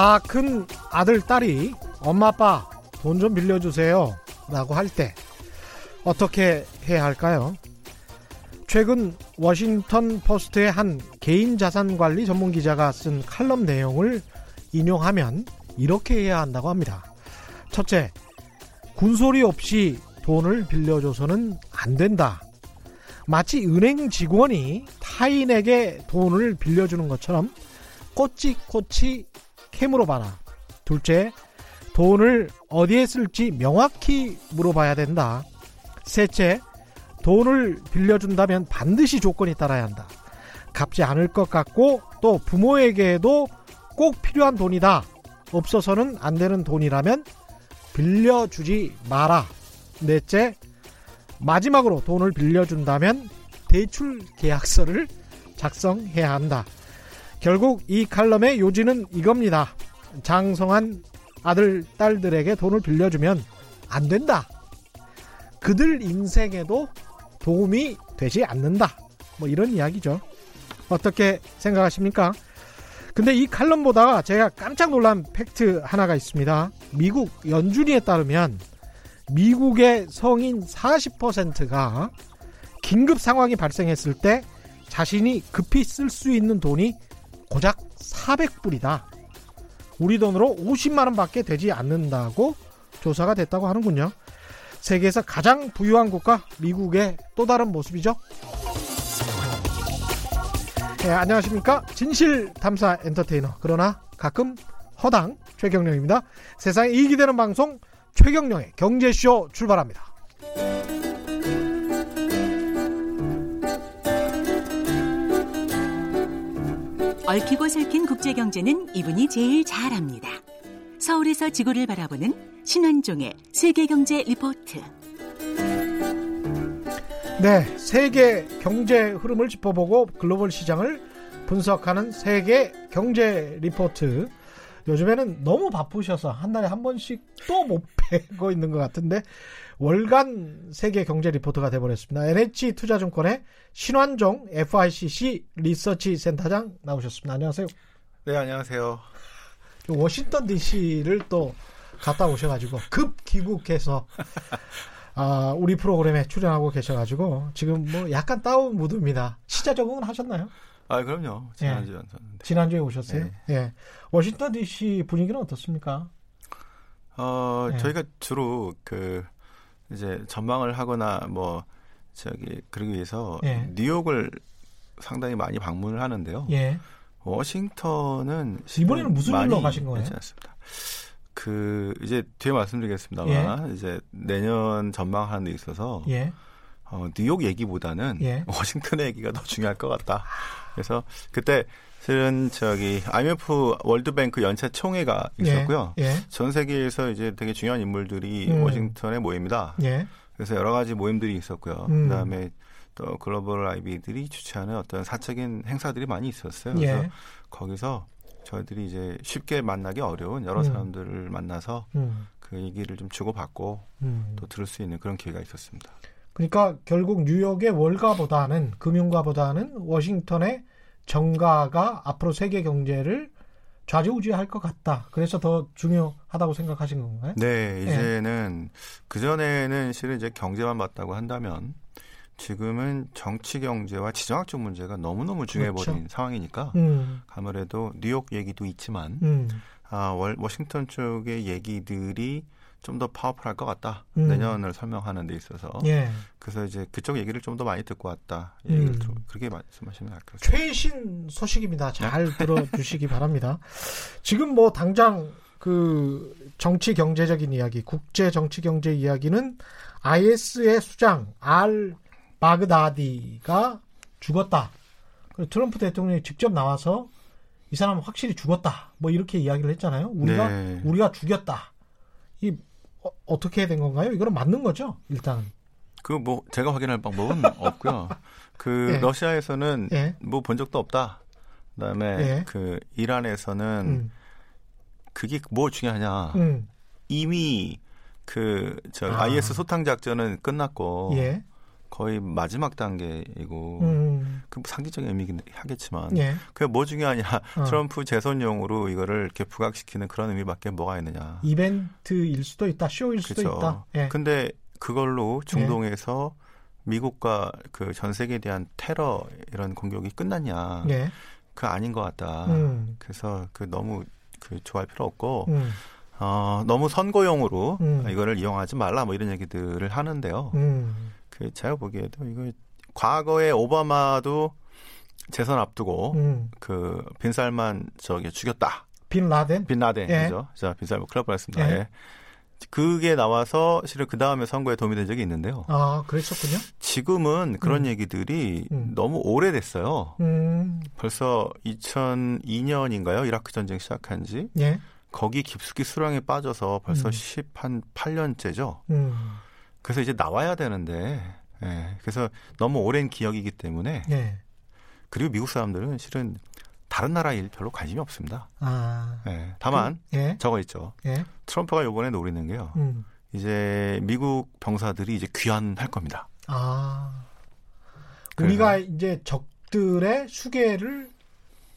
다 큰 아들, 딸이 엄마, 아빠 돈 좀 빌려주세요. 라고 할 때 어떻게 해야 할까요? 최근 워싱턴 포스트의 한 개인 자산 관리 전문 기자가 쓴 칼럼 내용을 인용하면 이렇게 해야 한다고 합니다. 첫째, 군소리 없이 돈을 빌려줘서는 안 된다. 마치 은행 직원이 타인에게 돈을 빌려주는 것처럼 꼬치꼬치 캐물어 봐라. 둘째, 돈을 어디에 쓸지 명확히 물어봐야 된다. 셋째, 돈을 빌려준다면 반드시 조건이 따라야 한다. 갚지 않을 것 같고 또 부모에게도 꼭 필요한 돈이다. 없어서는 안 되는 돈이라면 빌려주지 마라. 넷째, 마지막으로 돈을 빌려준다면 대출 계약서를 작성해야 한다. 결국 이 칼럼의 요지는 이겁니다. 장성한 아들, 딸들에게 돈을 빌려주면 안 된다. 그들 인생에도 도움이 되지 않는다. 뭐 이런 이야기죠. 어떻게 생각하십니까? 근데 이 칼럼보다 제가 깜짝 놀란 팩트 하나가 있습니다. 미국 연준위에 따르면 미국의 성인 40%가 긴급 상황이 발생했을 때 자신이 급히 쓸 수 있는 돈이 고작 400불이다. 우리 돈으로 50만 원 밖에 되지 않는다고 조사가 됐다고 하는군요. 세계에서 가장 부유한 국가 미국의 또 다른 모습이죠. 네, 안녕하십니까 진실 탐사 엔터테이너 그러나 가끔 허당 최경령입니다. 세상에 이익이 되는 방송 최경령의 경제쇼 출발합니다. 얽히고 설킨 국제경제는 이분이 제일 잘합니다. 서울에서 지구를 바라보는 신환종의 세계경제 리포트. 네, 세계 경제 흐름을 짚어보고 글로벌 시장을 분석하는 세계 경제 리포트. 요즘에는 너무 바쁘셔서 한 달에 한 번씩 또 못 뵙고 있는 것 같은데 월간 세계 경제 리포트가 돼버렸습니다. NH 투자증권의 신환종 FICC 리서치 센터장 나오셨습니다. 안녕하세요. 네, 안녕하세요. 워싱턴 DC를 또 갔다 오셔가지고 급 귀국해서 아, 우리 프로그램에 출연하고 계셔가지고 지금 뭐 약간 다운 무드입니다. 시차 적응은 하셨나요? 아, 그럼요. 지난주에 예. 지난주에 오셨어요? 네. 예. 워싱턴 DC 분위기는 어떻습니까? 어, 예. 저희가 주로 그 이제 전망을 하거나 뭐 저기 그러기 위해서 예. 뉴욕을 상당히 많이 방문을 하는데요. 예. 워싱턴은 이번에는 무슨 일로 가신 거예요? 않습니다. 그 이제 뒤에 말씀드리겠습니다만 예. 이제 내년 전망하는 데 있어서 예. 어, 뉴욕 얘기보다는 예. 워싱턴의 얘기가 더 중요할 것 같다. 그래서 그때 실은 저기 IMF 월드뱅크 연차 총회가 예. 있었고요. 예. 전 세계에서 이제 되게 중요한 인물들이 음. 워싱턴에 모입니다. 예. 그래서 여러 가지 모임들이 있었고요. 음. 그다음에 또 글로벌 아이비들이 주최하는 어떤 사적인 행사들이 많이 있었어요. 그래서 예. 거기서 저희들이 이제 쉽게 만나기 어려운 여러 음. 사람들을 만나서 음. 그 얘기를 좀 주고받고 음. 또 들을 수 있는 그런 기회가 있었습니다. 그러니까 결국 뉴욕의 월가보다는 금융가보다는 워싱턴의 정가가 앞으로 세계 경제를 좌지우지할 것 같다. 그래서 더 중요하다고 생각하신 건가요? 네, 이제는 네. 그 전에는 실은 이제 경제만 봤다고 한다면 지금은 정치 경제와 지정학적 문제가 너무너무 중요해버린 그렇죠. 상황이니까 음. 아무래도 뉴욕 얘기도 있지만 음. 아, 월, 워싱턴 쪽의 얘기들이 좀 더 파워풀할 것 같다. 음. 내년을 설명하는 데 있어서. 예. 그래서 이제 그쪽 얘기를 좀 더 많이 듣고 왔다. 얘기를 들, 음. 그렇게 말씀하시면 될것 같습니다. 최신 소식입니다. 잘 네. 들어주시기 바랍니다. 지금 뭐 당장 그 정치 경제적인 이야기, 국제 정치 경제 이야기는 IS의 수장 알 바그다디가 죽었다. 트럼프 대통령이 직접 나와서 이 사람은 확실히 죽었다. 뭐 이렇게 이야기를 했잖아요. 우리가 네. 우리가 죽였다. 이 어, 떻게된 건가요? 이거는 맞는 거죠? 일단. 그 뭐 제가 확인할 방법은 없고요. 그 네. 러시아에서는 네. 뭐본 적도 없다. 그다음에 네. 그 이란에서는 음. 그게 뭐 중요하냐. 음. 이미 그저 아. IS 소탕 작전은 끝났고 예. 거의 마지막 단계이고 음. 그 상징적인 의미긴 하겠지만 예. 그게 뭐 중요하냐 어. 트럼프 재선용으로 이거를 이렇게 부각시키는 그런 의미밖에 뭐가 있느냐 이벤트일 수도 있다 쇼일 수도 그렇죠. 있다 예. 근데 그걸로 중동에서 예. 미국과 그 전 세계에 대한 테러 이런 공격이 끝났냐 예. 그 아닌 것 같다 음. 그래서 그 너무 그 좋아할 필요 없고 음. 어, 너무 선거용으로 음. 이거를 이용하지 말라 뭐 이런 얘기들을 하는데요. 음. 그 제가 보기에도 이거 과거에 오바마도 재선 앞두고 음. 그 빈살만 저기 죽였다. 빈 라덴? 빈 라덴이죠. 예. 자, 빈살만 클럽 보냈습니다. 예. 예. 그게 나와서 실은 그 다음에 선거에 도움이 된 적이 있는데요. 아, 그랬었군요. 지금은 그런 음. 얘기들이 음. 너무 오래됐어요. 음. 벌써 2002년인가요? 이라크 전쟁 시작한 지. 예. 거기 깊숙이 수렁에 빠져서 벌써 음. 10한 8년째죠. 음. 그래서 이제 나와야 되는데, 예. 그래서 너무 오랜 기억이기 때문에, 예. 그리고 미국 사람들은 실은 다른 나라 일 별로 관심이 없습니다. 아. 예. 다만, 그, 예. 저거 있죠. 예. 트럼프가 요번에 노리는 게요. 음. 이제 미국 병사들이 이제 귀환할 겁니다. 아. 우리가 이제 적들의 수계를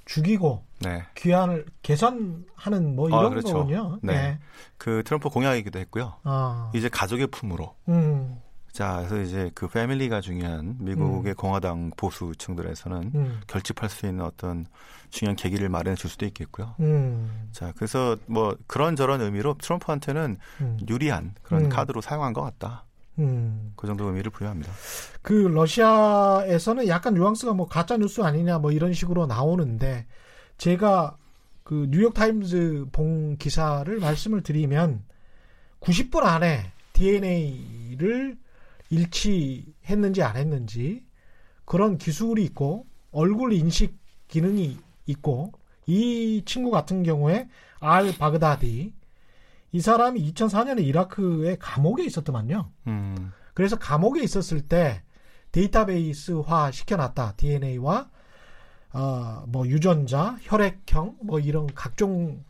죽이고 네. 귀환을 개선하는 뭐 이런 아, 그렇죠. 거군요. 네. 네. 그 트럼프 공약이기도 했고요. 아. 이제 가족의 품으로. 음. 자, 그래서 이제 그 패밀리가 중요한 미국의 음. 공화당 보수층들에서는 음. 결집할 수 있는 어떤 중요한 계기를 마련해 줄 수도 있겠고요. 음. 자, 그래서 뭐 그런저런 의미로 트럼프한테는 음. 유리한 그런 음. 카드로 사용한 것 같다. 음. 그 정도 의미를 부여합니다. 그 러시아에서는 약간 뉘앙스가 뭐 가짜 뉴스 아니냐 뭐 이런 식으로 나오는데 제가 그 뉴욕 타임즈 본 기사를 말씀을 드리면 90분 안에 DNA를 일치했는지 안 했는지 그런 기술이 있고 얼굴 인식 기능이 있고 이 친구 같은 경우에 알 바그다디 이 사람이 2004년에 이라크의 감옥에 있었더만요. 음. 그래서 감옥에 있었을 때 데이터베이스화 시켜놨다. DNA와 어, 뭐 유전자, 혈액형, 뭐 이런 각종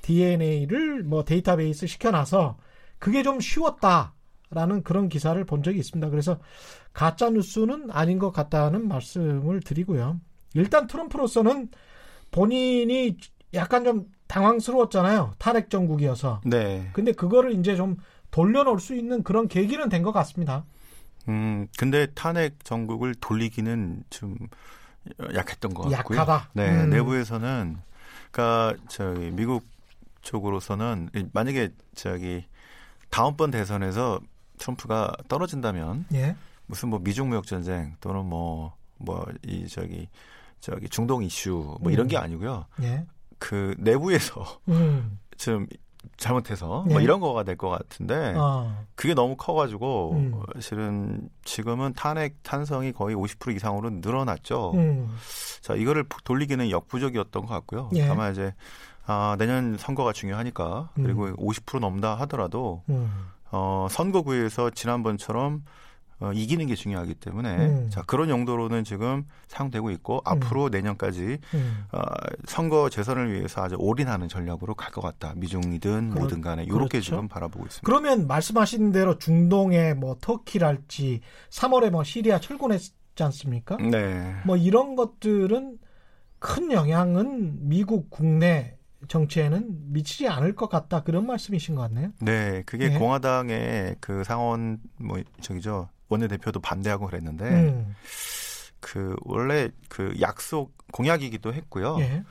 DNA를 뭐 데이터베이스 시켜놔서 그게 좀 쉬웠다라는 그런 기사를 본 적이 있습니다. 그래서 가짜 뉴스는 아닌 것 같다는 말씀을 드리고요. 일단 트럼프로서는 본인이 약간 좀 당황스러웠잖아요. 탈핵 정국이어서. 네. 근데 그거를 이제 좀 돌려놓을 수 있는 그런 계기는 된 것 같습니다. 음, 근데 탄핵 정국을 돌리기는 좀 약했던 것 같고요. 약하다. 네, 음. 내부에서는 그러니까 저기 미국 쪽으로서는 만약에 저기 다음번 대선에서 트럼프가 떨어진다면 예. 무슨 뭐 미중 무역 전쟁 또는 뭐 뭐 이 저기 저기 중동 이슈 뭐 음. 이런 게 아니고요. 예. 그 내부에서 음. 좀 잘못해서 네. 뭐 이런 거가 될 것 같은데 어. 그게 너무 커가지고 음. 실은 지금은 탄핵 탄성이 거의 50% 이상으로 늘어났죠. 음. 자 이거를 돌리기는 역부족이었던 것 같고요. 예. 다만 이제 아, 내년 선거가 중요하니까 그리고 음. 50% 넘다 하더라도 음. 어, 선거구에서 지난번처럼 어, 이기는 게 중요하기 때문에 음. 자 그런 용도로는 지금 사용되고 있고 음. 앞으로 내년까지 음. 어, 선거 재선을 위해서 아주 올인하는 전략으로 갈 것 같다 미중이든 그렇, 뭐든 간에 이렇게 그렇죠. 지금 바라보고 있습니다. 그러면 말씀하신 대로 중동의 뭐 터키랄지 3월에 뭐 시리아 철군했지 않습니까? 네. 뭐 이런 것들은 큰 영향은 미국 국내 정치에는 미치지 않을 것 같다 그런 말씀이신 것 같네요. 네, 그게 네. 공화당의 그 상원 뭐 저기죠 원내대표도 반대하고 그랬는데 음. 그 원래 그 약속 공약이기도 했고요. 예.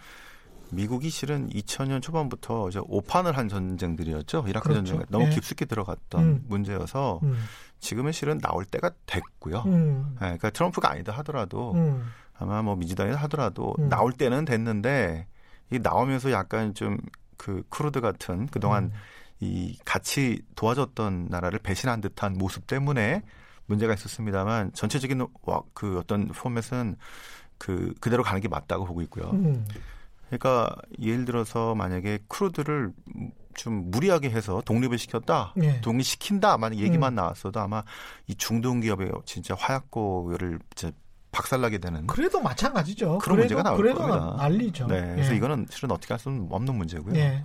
미국이 실은 2000년 초반부터 이제 오판을 한 전쟁들이었죠. 이라크 그렇죠. 전쟁 너무 예. 깊숙이 들어갔던 음. 문제여서 음. 지금은 실은 나올 때가 됐고요. 음. 네, 그러니까 트럼프가 아니다 하더라도 음. 아마 뭐 민주당이 하더라도 음. 나올 때는 됐는데 이 나오면서 약간 좀 그 쿠르드 같은 그동안 음. 이 같이 도와줬던 나라를 배신한 듯한 모습 때문에 문제가 있었습니다만 전체적인 그 어떤 포맷은 그 그대로 가는 게 맞다고 보고 있고요. 음. 그러니까 예를 들어서 만약에 쿠르드를 좀 무리하게 해서 독립을 시켰다, 예. 독립시킨다, 만약 얘기만 음. 나왔어도 아마 이 중동 지역의 진짜 화약고를 이제 박살나게 되는. 그래도 마찬가지죠. 그런 그래도, 문제가 나올 그래도 겁니다. 난리죠. 네, 그래서 예. 이거는 실은 어떻게 할 수는 없는 문제고요. 예.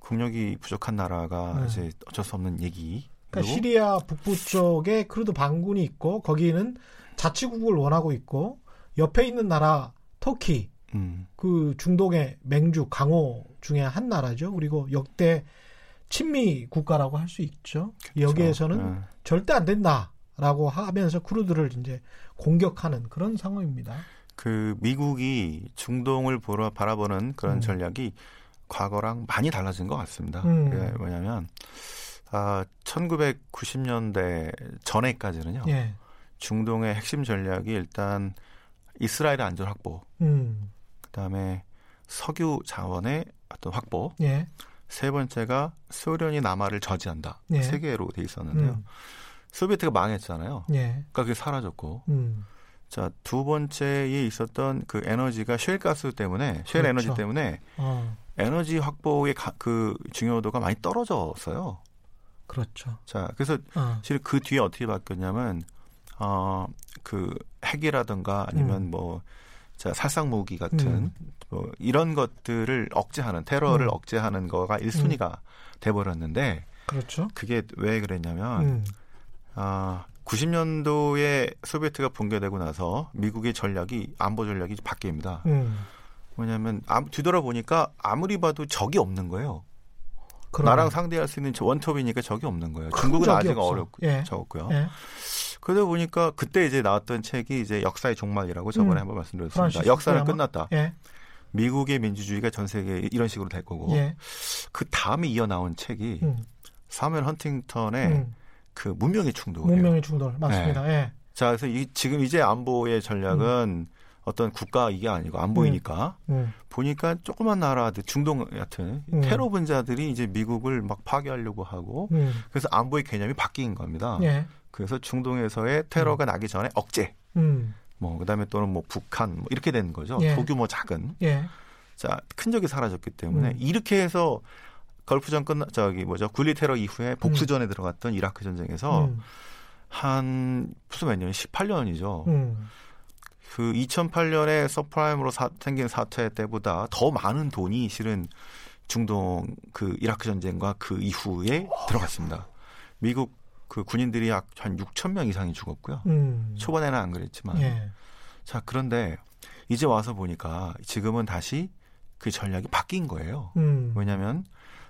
국력이 부족한 나라가 음. 이제 어쩔 수 없는 얘기 그러니까 시리아 북부 쪽에 쿠르드 반군이 있고 거기는 자치국을 원하고 있고 옆에 있는 나라 터키 음. 그 중동의 맹주 강호 중에 한 나라죠. 그리고 역대 친미 국가라고 할 수 있죠. 그렇죠. 여기에서는 네. 절대 안 된다라고 하면서 크루드를 이제 공격하는 그런 상황입니다. 그 미국이 중동을 보러 바라보는 그런 음. 전략이 과거랑 많이 달라진 것 같습니다. 음. 그게 뭐냐면 아, 1990년대 전에까지는요. 예. 중동의 핵심 전략이 일단 이스라엘의 안전 확보, 음. 그다음에 석유 자원의 어떤 확보, 예. 세 번째가 소련이 남하를 저지한다. 예. 세 개로 돼 있었는데요. 음. 소비에트가 망했잖아요. 예. 그러니까 그게 사라졌고. 음. 자, 두 번째에 있었던 그 에너지가 쉘가스 때문에, 쉘 그렇죠. 에너지 때문에 어. 에너지 확보의 가, 그 중요도가 많이 떨어졌어요. 그렇죠. 자, 그래서 어. 사실 그 뒤에 어떻게 바뀌었냐면 어, 그 핵이라든가 아니면 음. 뭐 자, 살상 무기 같은 음. 뭐 이런 것들을 억제하는 테러를 음. 억제하는 거가 1순위가 음. 돼 버렸는데 그렇죠. 그게 왜 그랬냐면 음. 아 90년도에 소비에트가 붕괴되고 나서 미국의 전략이 안보 전략이 바뀝니다. 음. 뭐냐면 뒤돌아보니까 아무리 봐도 적이 없는 거예요. 그러네. 나랑 상대할 수 있는 원톱이니까 적이 없는 거예요. 중국은 아직 어렵고 예. 적었고요. 예. 그러다 보니까 그때 이제 나왔던 책이 이제 역사의 종말이라고 저번에 음. 한번 말씀드렸습니다. 역사는 끝났다. 예. 미국의 민주주의가 전 세계에 이런 식으로 될 거고 예. 그 다음에 이어 나온 책이 음. 사무엘 헌팅턴의 음. 그 문명의 충돌. 문명의 충돌 맞습니다. 예. 예. 자 그래서 이, 지금 이제 안보의 전략은 음. 어떤 국가 이게 아니고 안 보이니까 음. 음. 보니까 조그만 나라들 중동 같은 음. 테러 분자들이 이제 미국을 막 파괴하려고 하고 음. 그래서 안보의 개념이 바뀐 겁니다. 예. 그래서 중동에서의 테러가 음. 나기 전에 억제, 음. 뭐 그다음에 또는 뭐 북한 뭐 이렇게 되는 거죠. 예. 소규모 작은. 예. 자, 큰 적이 사라졌기 때문에 이렇게 해서 걸프전 끝나 저기 뭐죠 9.11 테러 이후에 복수전에 들어갔던 이라크 전쟁에서 한 무슨 몇 년? 18년이죠. 그 2008년에 서브프라임으로 사, 생긴 사태 때보다 더 많은 돈이 실은 중동 그 이라크 전쟁과 그 이후에 들어갔습니다. 미국 그 군인들이 약 한 6천 명 이상이 죽었고요. 음. 초반에는 안 그랬지만. 예. 자, 그런데 이제 와서 보니까 지금은 다시 그 전략이 바뀐 거예요. 음. 왜냐하면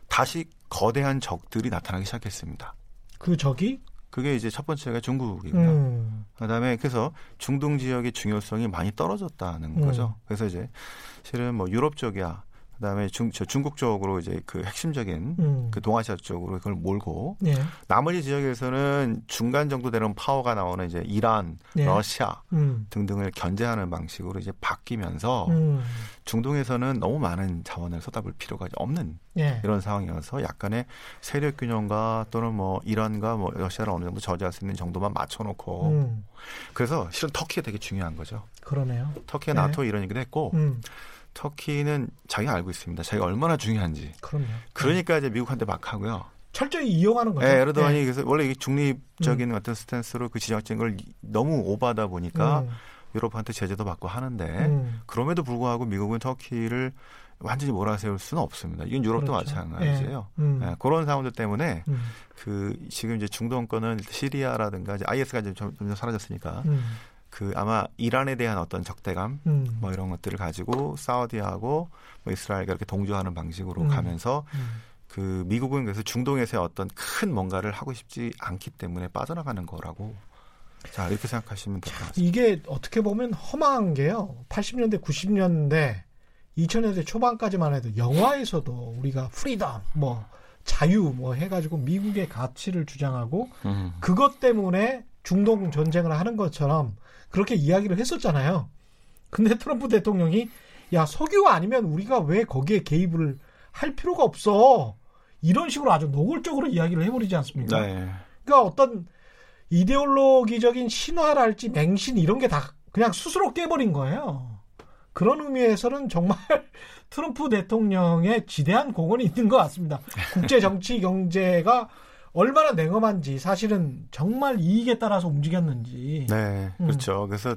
다시 거대한 적들이 나타나기 시작했습니다. 그 적이 그게 이제 첫 번째가 중국입니다. 음. 그다음에 그래서 중동 지역의 중요성이 많이 떨어졌다는 음. 거죠. 그래서 이제 실은 뭐 유럽 쪽이야 그다음에 중, 저 중국 쪽으로 이제 그 핵심적인 음. 그 동아시아 쪽으로 그걸 몰고 예. 나머지 지역에서는 중간 정도 되는 파워가 나오는 이제 이란, 예. 러시아 음. 등등을 견제하는 방식으로 이제 바뀌면서 음. 중동에서는 너무 많은 자원을 쏟아볼 필요가 없는 예. 이런 상황이어서 약간의 세력 균형과 또는 뭐 이란과 뭐 러시아를 어느 정도 저지할 수 있는 정도만 맞춰놓고 음. 그래서 실은 터키가 되게 중요한 거죠. 그러네요. 터키가 나토 이런 얘기도 했고. 음. 터키는 자기가 알고 있습니다. 자기가 얼마나 중요한지. 그럼요. 그러니까 이제 미국한테 막 하고요. 철저히 이용하는 거죠. 네, 에르도안이 네. 그래서 원래 이게 중립적인 음. 어떤 스탠스로 그 지정적인 걸 너무 오바다 보니까 음. 유럽한테 제재도 받고 하는데 음. 그럼에도 불구하고 미국은 터키를 완전히 몰아세울 수는 없습니다. 이건 유럽도 그렇죠. 마찬가지예요. 네. 음. 네, 그런 상황들 때문에 음. 그 지금 이제 중동권은 시리아라든가 이제 IS가 이제 점점 사라졌으니까 음. 그 아마 이란에 대한 어떤 적대감 음. 뭐 이런 것들을 가지고 사우디하고 뭐 이스라엘과 이렇게 동조하는 방식으로 음. 가면서 음. 그 미국은 그래서 중동에서의 어떤 큰 뭔가를 하고 싶지 않기 때문에 빠져나가는 거라고 자 이렇게 생각하시면 될 것 같습니다. 이게 어떻게 보면 허망한 게요. 80년대 90년대 2000년대 초반까지만 해도 영화에서도 우리가 freedom 뭐 자유 뭐 해가지고 미국의 가치를 주장하고 음. 그것 때문에 중동 전쟁을 하는 것처럼 그렇게 이야기를 했었잖아요. 근데 트럼프 대통령이 야 석유 아니면 우리가 왜 거기에 개입을 할 필요가 없어 이런 식으로 아주 노골적으로 이야기를 해버리지 않습니까? 네. 그러니까 어떤 이데올로기적인 신화랄지 맹신 이런 게 다 그냥 스스로 깨버린 거예요. 그런 의미에서는 정말 트럼프 대통령의 지대한 공헌이 있는 것 같습니다. 국제 정치 경제가 얼마나 냉엄한지 사실은 정말 이익에 따라서 움직였는지. 네, 음. 그렇죠. 그래서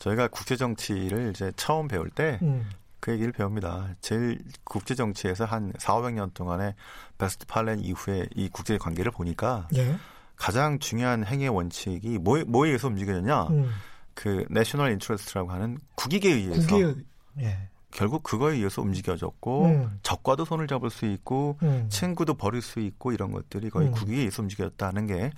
저희가 국제 정치를 이제 처음 배울 때. 음. 그 얘기를 배웁니다. 제일 국제 정치에서 한 4, 500년 동안의 베스트팔렌 이후에 이 국제 관계를 보니까 예. 가장 중요한 행위의 원칙이 뭐, 뭐에 의해서 움직여졌냐? 음. 그 national interest라고 하는 국익에 의해서 국익, 예. 결국 그거에 의해서 움직여졌고 음. 적과도 손을 잡을 수 있고 음. 친구도 버릴 수 있고 이런 것들이 거의 음. 국익에 의해서 움직였다는 게 음.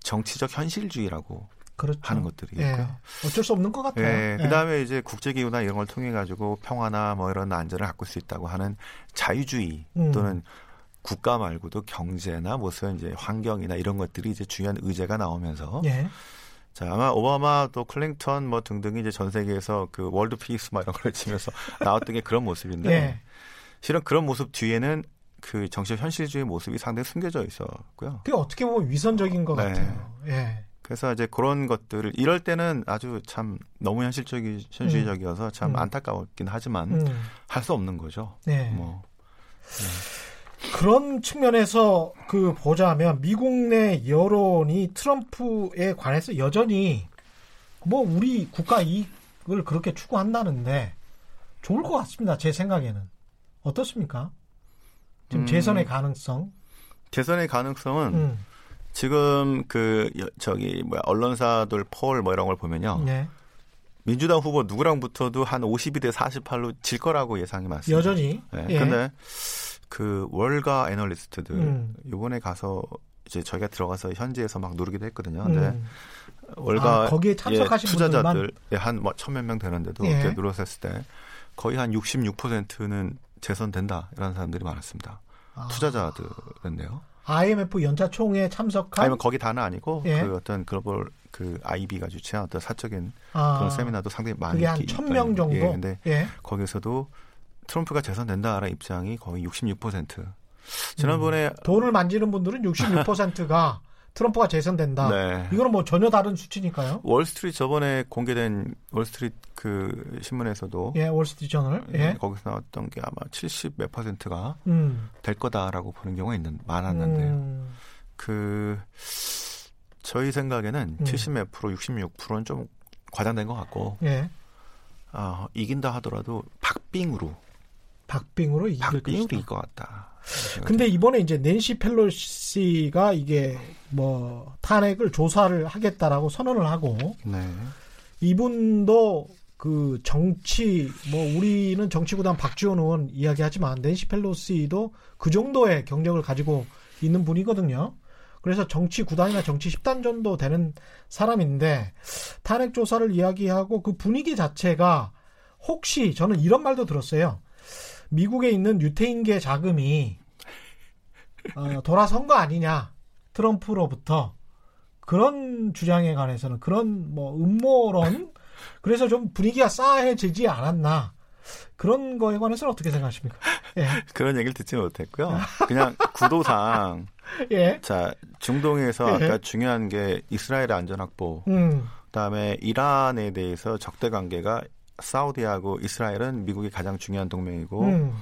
정치적 현실주의라고 그렇죠. 하는 것들이고요. 예. 어쩔 수 없는 것 같아요. 예. 예. 그다음에 이제 국제기구나 이런 걸 통해 가지고 평화나 뭐 이런 안전을 갖출 수 있다고 하는 자유주의 음. 또는 국가 말고도 경제나 무슨 이제 환경이나 이런 것들이 이제 중요한 의제가 나오면서 예. 자, 아마 오바마 또 클링턴 뭐 등등이 이제 전 세계에서 그 world peace 막 이런 걸 치면서 나왔던 게 그런 모습인데 예. 실은 그런 모습 뒤에는 그 정치적 현실주의 모습이 상당히 숨겨져 있었고요. 그게 어떻게 보면 위선적인 것 네. 같아요. 예. 그래서 이제 그런 것들을 이럴 때는 아주 참 너무 현실적이 현실주의적이어서 참 음. 안타까웠긴 하지만 음. 할수 없는 거죠. 네. 뭐 네. 그런 측면에서 그 보자면 미국 내 여론이 트럼프에 관해서 여전히 뭐 우리 국가 이익을 그렇게 추구한다는데 좋을 것 같습니다. 제 생각에는 어떻습니까? 지금 음. 재선의 가능성? 재선의 가능성은 음. 지금 그 저기 뭐야 언론사들 폴 뭐 이런 걸 보면요. 네. 민주당 후보 누구랑 붙어도 한 52대 48로 질 거라고 예상이 많습니다. 여전히. 네. 예. 근데 그 월가 애널리스트들 음. 이번에 가서 이제 저희가 들어가서 현지에서 막 누르기도 했거든요. 근데 음. 월가 아, 거기에 참석하신 예, 투자자들 예, 한뭐 천몇 명 되는데도 예. 이렇게 눌러섰을 때 거의 한 66%는 재선된다 이런 사람들이 많았습니다. 아. 투자자들인데요. IMF 연차 총회 참석한 아니면 거기 다는 아니고 예. 그 어떤 글로벌 그 IB가 주최한 어떤 사적인 아. 그런 세미나도 상당히 많이 그게 한 1000명 정도. 예, 근데 예. 거기서도 트럼프가 재선된다라는 입장이 거의 66%. 지난번에 음. 돈을 만지는 분들은 66%가 트럼프가 재선된다. 네. 이거는 뭐 전혀 다른 수치니까요. 월스트리트 저번에 공개된 월스트리트 그 신문에서도 예, 월스트리트 저널 예. 거기서 나왔던 게 아마 70 몇 퍼센트가 음. 될 거다라고 보는 경우가 있는 많았는데요. 음. 그 저희 생각에는 음. 70 몇 프로, 66%는 좀 과장된 것 같고 예. 어, 이긴다 하더라도 박빙으로 박빙으로 이길 박빙으로 것 같다. 근데 이번에 이제 낸시 펠로시가 이게 뭐 탄핵을 조사를 하겠다라고 선언을 하고 네. 이분도 그 정치 뭐 우리는 정치구단 박지원 의원 이야기하지만 낸시 펠로시도 그 정도의 경력을 가지고 있는 분이거든요. 그래서 정치 구단이나 정치 10단 정도 되는 사람인데 탄핵 조사를 이야기하고 그 분위기 자체가 혹시 저는 이런 말도 들었어요. 미국에 있는 유태인계 자금이 어, 돌아선 거 아니냐 트럼프로부터 그런 주장에 관해서는 그런 뭐 음모론 그래서 좀 분위기가 싸해지지 않았나 그런 거에 관해서는 어떻게 생각하십니까? 예. 그런 얘기를 듣지 못했고요. 그냥 구도상 예. 자 중동에서 예. 아까 중요한 게 이스라엘 안전 확보, 음. 그다음에 이란에 대해서 적대 관계가 사우디하고 이스라엘은 미국이 가장 중요한 동맹이고 음.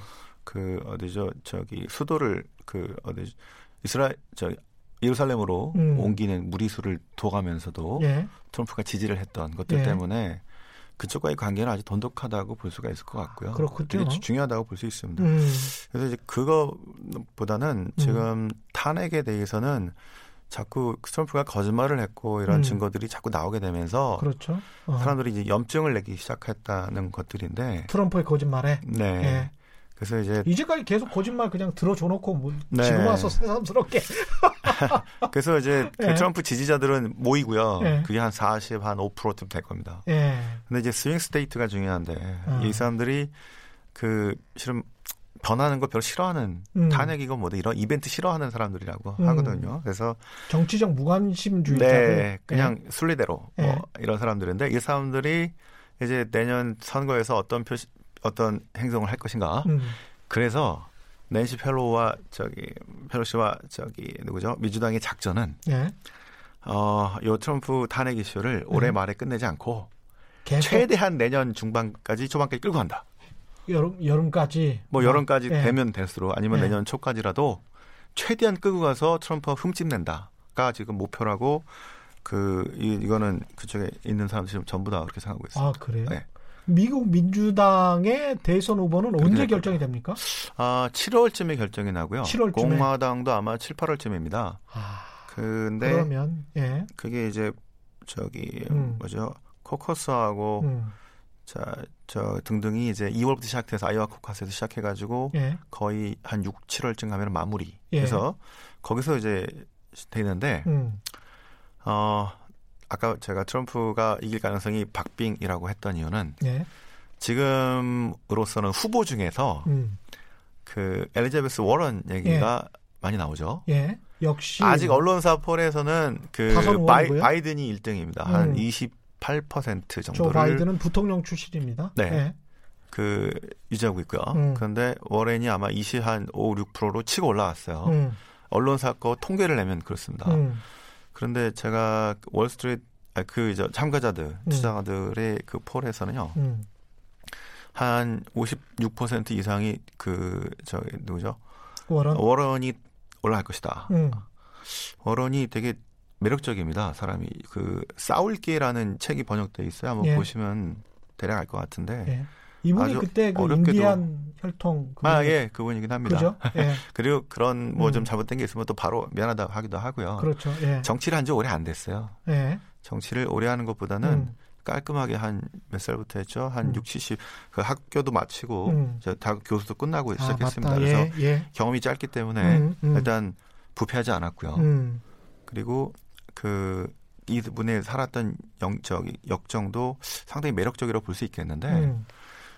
그 어디죠 저기 수도를 그 어디 이스라엘 저 예루살렘으로 음. 옮기는 무리수를 둬가면서도 예. 트럼프가 지지를 했던 것들 예. 때문에 그쪽과의 관계는 아주 돈독하다고 볼 수가 있을 것 같고요. 그렇군요. 중요하다고 볼 수 있습니다. 음. 그래서 이제 그거보다는 음. 지금 탄핵에 대해서는 자꾸 트럼프가 거짓말을 했고 이런 음. 증거들이 자꾸 나오게 되면서 그렇죠. 어. 사람들이 이제 염증을 내기 시작했다는 것들인데 트럼프의 거짓말에 네. 예. 그래서 이제 이제까지 계속 거짓말 그냥 들어줘 놓고 뭐 네. 지금 와서 새삼스럽게 그래서 이제 그 예. 트럼프 지지자들은 모이고요. 예. 그게 한 40, 한 5%쯤 될 겁니다. 예. 근데 이제 swing state가 중요한데 어. 이 사람들이 그 실은 변하는 거 별로 싫어하는 음. 탄핵이고 뭐든 이런 이벤트 싫어하는 사람들이라고 음. 하거든요. 그래서 정치적 무관심주의자 네, 그냥 네. 순리대로 네. 뭐 이런 사람들인데 이 사람들이 이제 내년 선거에서 어떤 표시 어떤 행동을 할 것인가. 음. 그래서 낸시 펠로와 저기 펠로시와 저기 누구죠 민주당의 작전은 네. 어요 트럼프 탄핵 이슈를 올해 음. 말에 끝내지 않고? 최대한 내년 중반까지 초반까지 끌고 간다. 여름 여름까지 뭐 여름까지 네. 되면 될수록 아니면 네. 내년 초까지라도 최대한 끌고 가서 트럼프가 흠집낸다가 지금 목표라고 그 이, 이거는 그쪽에 있는 사람들 전부 다 그렇게 생각하고 있습니다. 아 그래요? 네. 미국 민주당의 대선 후보는 언제 결정이 됩니까? 아 7월쯤에 결정이 나고요. 7월쯤에? 공화당도 아마 7, 8월쯤입니다. 아... 근데 그러면 예. 그게 이제 저기 음. 뭐죠? 코커스하고 음. 자, 저 등등이 이제 2월부터 시작돼서 아이와 코카스에서 시작해가지고 예. 거의 한 6, 7월쯤 가면 마무리. 예. 그래서 거기서 이제 되는데 음. 어 아까 제가 트럼프가 이길 가능성이 박빙이라고 했던 이유는 예. 지금으로서는 후보 중에서 음. 그 엘리자베스 워런 얘기가 많이 나오죠. 예. 역시 아직 언론사 poll에서는 그 바이든이 1등입니다. 한 20 8% 정도를 조 바이든은 부통령 출신입니다. 네. 네. 그 유지하고 있고요. 음. 그런데 워렌이 아마 (2시) 한 5, 6%로 치고 올라왔어요. 음. 언론사 거 통계를 내면 그렇습니다. 음. 그런데 제가 월스트리트 아, 그 이제 참가자들 음. 투자자들의 그 폴에서는요. 음. 한56% 이상이 그저 누구죠? 워런 워런이 올라갈 것이다. 음. 워런이 되게 매력적입니다. 사람이 그 싸울게라는 책이 번역돼 있어요. 한번 예. 보시면 대략 알 것 같은데. 예. 이분이 그때 그 어렵게도... 인디안 혈통 아, 예, 그분이긴 합니다. 그죠? 예. 그리고 그런 뭐좀 음. 잘못된 게 있으면 또 바로 미안하다 하기도 하고요. 그렇죠. 예. 정치를 한 지 오래 안 됐어요. 예. 정치를 오래 하는 것보다는 음. 깔끔하게 한 몇 살부터 했죠? 한 음. 6, 70. 그 학교도 마치고 음. 다 교수도 끝나고 아, 시작했습니다. 그래서 예, 예. 경험이 짧기 때문에 음, 음. 일단 부패하지 않았고요. 음. 그리고 그 이분의 살았던 영적 역정도 상당히 매력적이라고 볼 수 있겠는데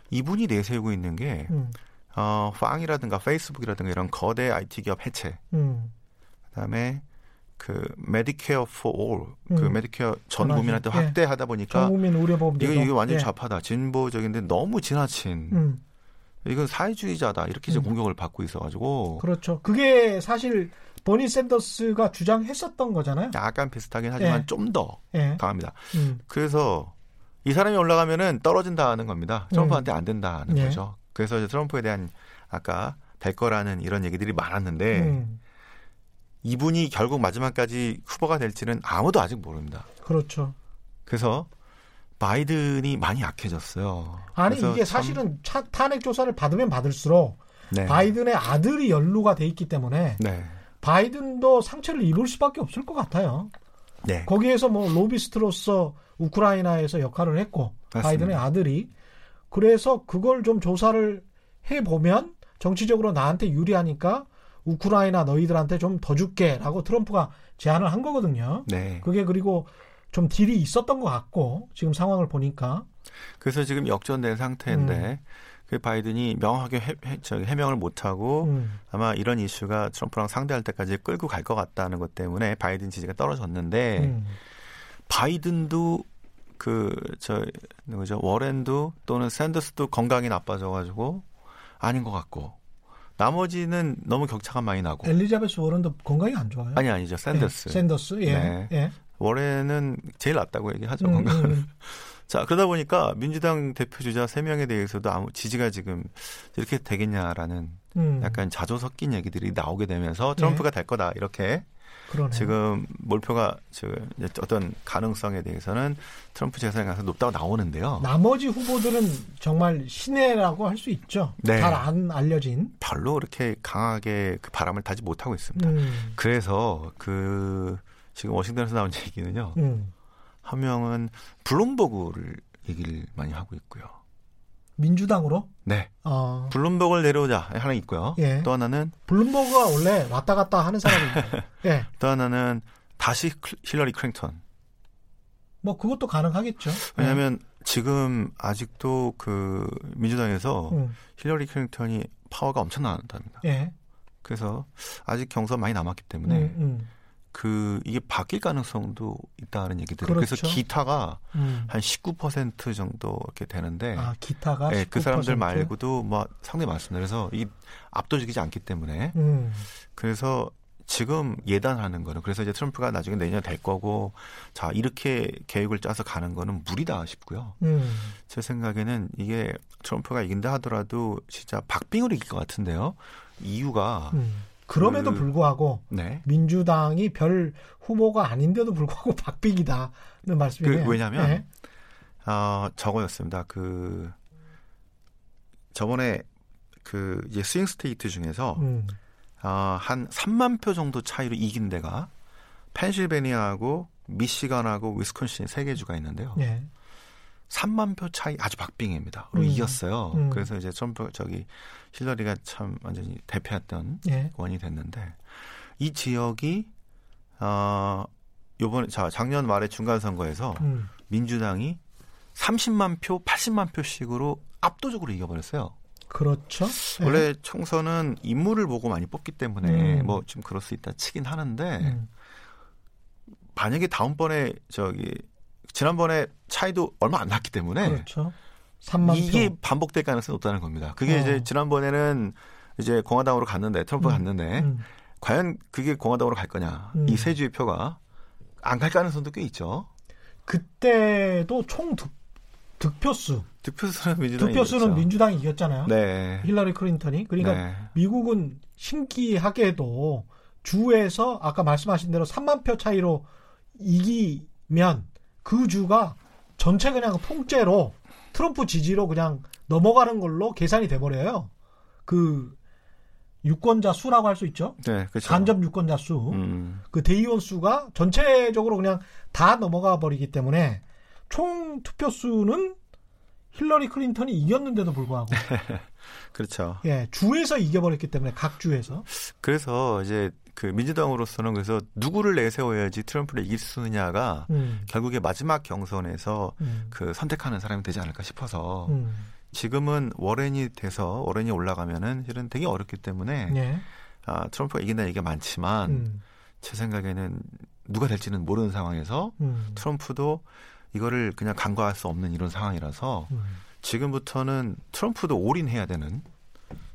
이분이 내세우고 있는 게 음. 어, 빵이라든가 페이스북이라든가 이런 거대 IT 기업 해체. 음. 그다음에 그 Medicare for All, 그 음. 메디케어 전 국민한테 예. 확대하다 보니까 전 국민 의료보험 이거 이거 완전 예. 좌파다, 진보적인데 너무 지나친. 음. 이건 사회주의자다 이렇게 이제 음. 공격을 받고 있어가지고. 그렇죠. 그게 사실 버니 샌더스가 주장했었던 거잖아요. 약간 비슷하긴 하지만 예. 좀더 예. 강합니다. 음. 그래서 이 사람이 올라가면은 떨어진다는 겁니다. 트럼프한테 음. 안 된다는 예. 거죠. 그래서 이제 트럼프에 대한 아까 될 거라는 이런 얘기들이 많았는데 음. 이분이 결국 마지막까지 후보가 될지는 아무도 아직 모릅니다. 그렇죠. 그래서 바이든이 많이 약해졌어요. 아니 이게 사실은 참... 탄핵 조사를 받으면 받을수록 네. 바이든의 아들이 연루가 돼 있기 때문에 네. 바이든도 상처를 입을 수밖에 없을 것 같아요. 네. 거기에서 뭐 로비스트로서 우크라이나에서 역할을 했고 맞습니다. 바이든의 아들이 그래서 그걸 좀 조사를 해 보면 정치적으로 나한테 유리하니까 우크라이나 너희들한테 좀 더 줄게라고 트럼프가 제안을 한 거거든요. 네. 그게 그리고 좀 딜이 있었던 것 같고 지금 상황을 보니까 그래서 지금 역전된 상태인데 음. 그 바이든이 명확하게 해, 해, 해 명을 못하고 음. 아마 이런 이슈가 트럼프랑 상대할 때까지 끌고 갈 것 같다는 것 때문에 바이든 지지가 떨어졌는데 음. 바이든도 그저 누구죠 워렌도 또는 샌더스도 건강이 나빠져가지고 아닌 것 같고 나머지는 너무 격차가 많이 나고 엘리자베스 워렌도 건강이 안 좋아요? 아니 아니죠 샌더스 예, 샌더스 예. 네. 예. 워렌은 제일 낫다고 얘기하죠 음, 건강을 음. 자 그러다 보니까 민주당 대표주자 3명에 대해서도 아무 지지가 지금 이렇게 되겠냐라는 음. 약간 자조 섞인 얘기들이 나오게 되면서 트럼프가 예. 될 거다 이렇게 그러네요. 지금 몰표가 지금 어떤 가능성에 대해서는 트럼프 재산이 가서 높다고 나오는데요. 나머지 후보들은 정말 신뢰라고 할 수 있죠. 네. 잘안 알려진. 별로 그렇게 강하게 그 바람을 타지 못하고 있습니다. 음. 그래서 그 지금 워싱턴에서 나온 얘기는요. 음. 한 명은 블룸버그를 얘기를 많이 하고 있고요. 민주당으로? 네. 어. 블룸버그를 내려오자 하나 있고요. 예. 또 하나는 블룸버그가 원래 왔다 갔다 하는 사람입니다. 예. 또 하나는 다시 힐러리 클린턴. 뭐 그것도 가능하겠죠. 왜냐하면 예. 지금 아직도 그 민주당에서 음. 힐러리 클린턴이 파워가 엄청나답니다. 예. 그래서 아직 경선 많이 남았기 때문에 음, 음. 그 이게 바뀔 가능성도 있다는 얘기들. 그렇죠. 그래서 기타가 음. 한 19% 정도 이렇게 되는데 아, 기타가 네, 그 사람들 말고도 뭐 상당히 많습니다. 그래서 이 압도적이지 않기 때문에 음. 그래서 지금 예단하는 거는 그래서 이제 트럼프가 나중에 내년 될 거고 자 이렇게 계획을 짜서 가는 거는 무리다 싶고요. 음. 제 생각에는 이게 트럼프가 이긴다 하더라도 진짜 박빙으로 이길 것 같은데요. 이유가 음. 그럼에도 그, 불구하고 네. 민주당이 별 후보가 아닌데도 불구하고 박빙이다는 말씀이에요. 그, 왜냐하면 네. 어, 저거였습니다. 그 저번에 그 이제 swing state 중에서 음. 어, 한 3만 표 정도 차이로 이긴 데가 펜실베니아하고 미시간하고 위스콘신 세 개 주가 있는데요. 예. 3만 표 차이 아주 박빙입니다. 로 음. 이겼어요. 음. 그래서 이제 트럼프 저기 힐러리가 참 완전히 대패했던 예. 원인이 됐는데 이 지역이 어 요번에 자 작년 말에 중간 선거에서 음. 민주당이 30만 표, 80만 표씩으로 압도적으로 이겨버렸어요. 그렇죠. 원래 예. 총선은 인물을 보고 많이 뽑기 때문에 음. 뭐좀 그럴 수 있다 치긴 하는데 음. 만약에 다음번에 저기 지난번에 차이도 얼마 안 났기 때문에 그렇죠. 이게 표. 반복될 가능성이 높다는 겁니다. 그게 어. 이제 지난번에는 이제 공화당으로 갔는데 트럼프 가 음. 갔는데 음. 과연 그게 공화당으로 갈 거냐 음. 이세 주의 표가 안 갈 가능성도 꽤 있죠. 그때도 총 득, 득표수 득표수는 민주당이 득표수는 이겼죠. 민주당이 이겼잖아요. 네. 힐러리 클린턴이 그러니까 네. 미국은 신기하게도 주에서 아까 말씀하신 대로 3만 표 차이로 이기면 그 주가 전체 그냥 통째로 트럼프 지지로 그냥 넘어가는 걸로 계산이 돼버려요. 그 유권자 수라고 할 수 있죠. 네, 그렇죠. 간접 유권자 수. 음. 그 대의원 수가 전체적으로 그냥 다 넘어가 버리기 때문에 총 투표 수는 힐러리 클린턴이 이겼는데도 불구하고 그렇죠. 예, 주에서 이겨버렸기 때문에 각 주에서. 그래서 이제 그 민주당으로서는 그래서 누구를 내세워야지 트럼프를 이길 수 있느냐가 음. 결국에 마지막 경선에서 음. 그 선택하는 사람이 되지 않을까 싶어서 음. 지금은 워렌이 돼서 워렌이 올라가면은 실은 되게 어렵기 때문에 네. 아, 트럼프가 이긴다는 얘기가 많지만 음. 제 생각에는 누가 될지는 모르는 상황에서 음. 트럼프도 이거를 그냥 간과할 수 없는 이런 상황이라서 음. 지금부터는 트럼프도 올인해야 되는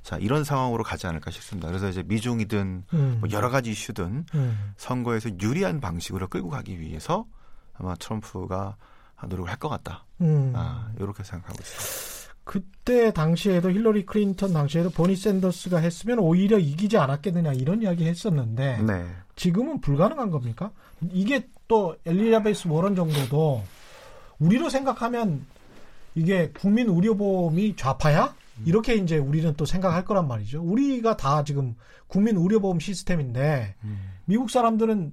자 이런 상황으로 가지 않을까 싶습니다. 그래서 이제 미중이든 음. 뭐 여러 가지 이슈든 음. 선거에서 유리한 방식으로 끌고 가기 위해서 아마 트럼프가 노력을 할 것 같다. 음. 아, 이렇게 생각하고 있습니다. 그때 당시에도 힐러리 클린턴 당시에도 버니 샌더스가 했으면 오히려 이기지 않았겠느냐 이런 이야기 했었는데 네. 지금은 불가능한 겁니까? 이게 또 엘리자베스 워런 정도도 우리로 생각하면 이게 국민 의료보험이 좌파야? 이렇게 이제 우리는 또 생각할 거란 말이죠. 우리가 다 지금 국민 의료보험 시스템인데 음. 미국 사람들은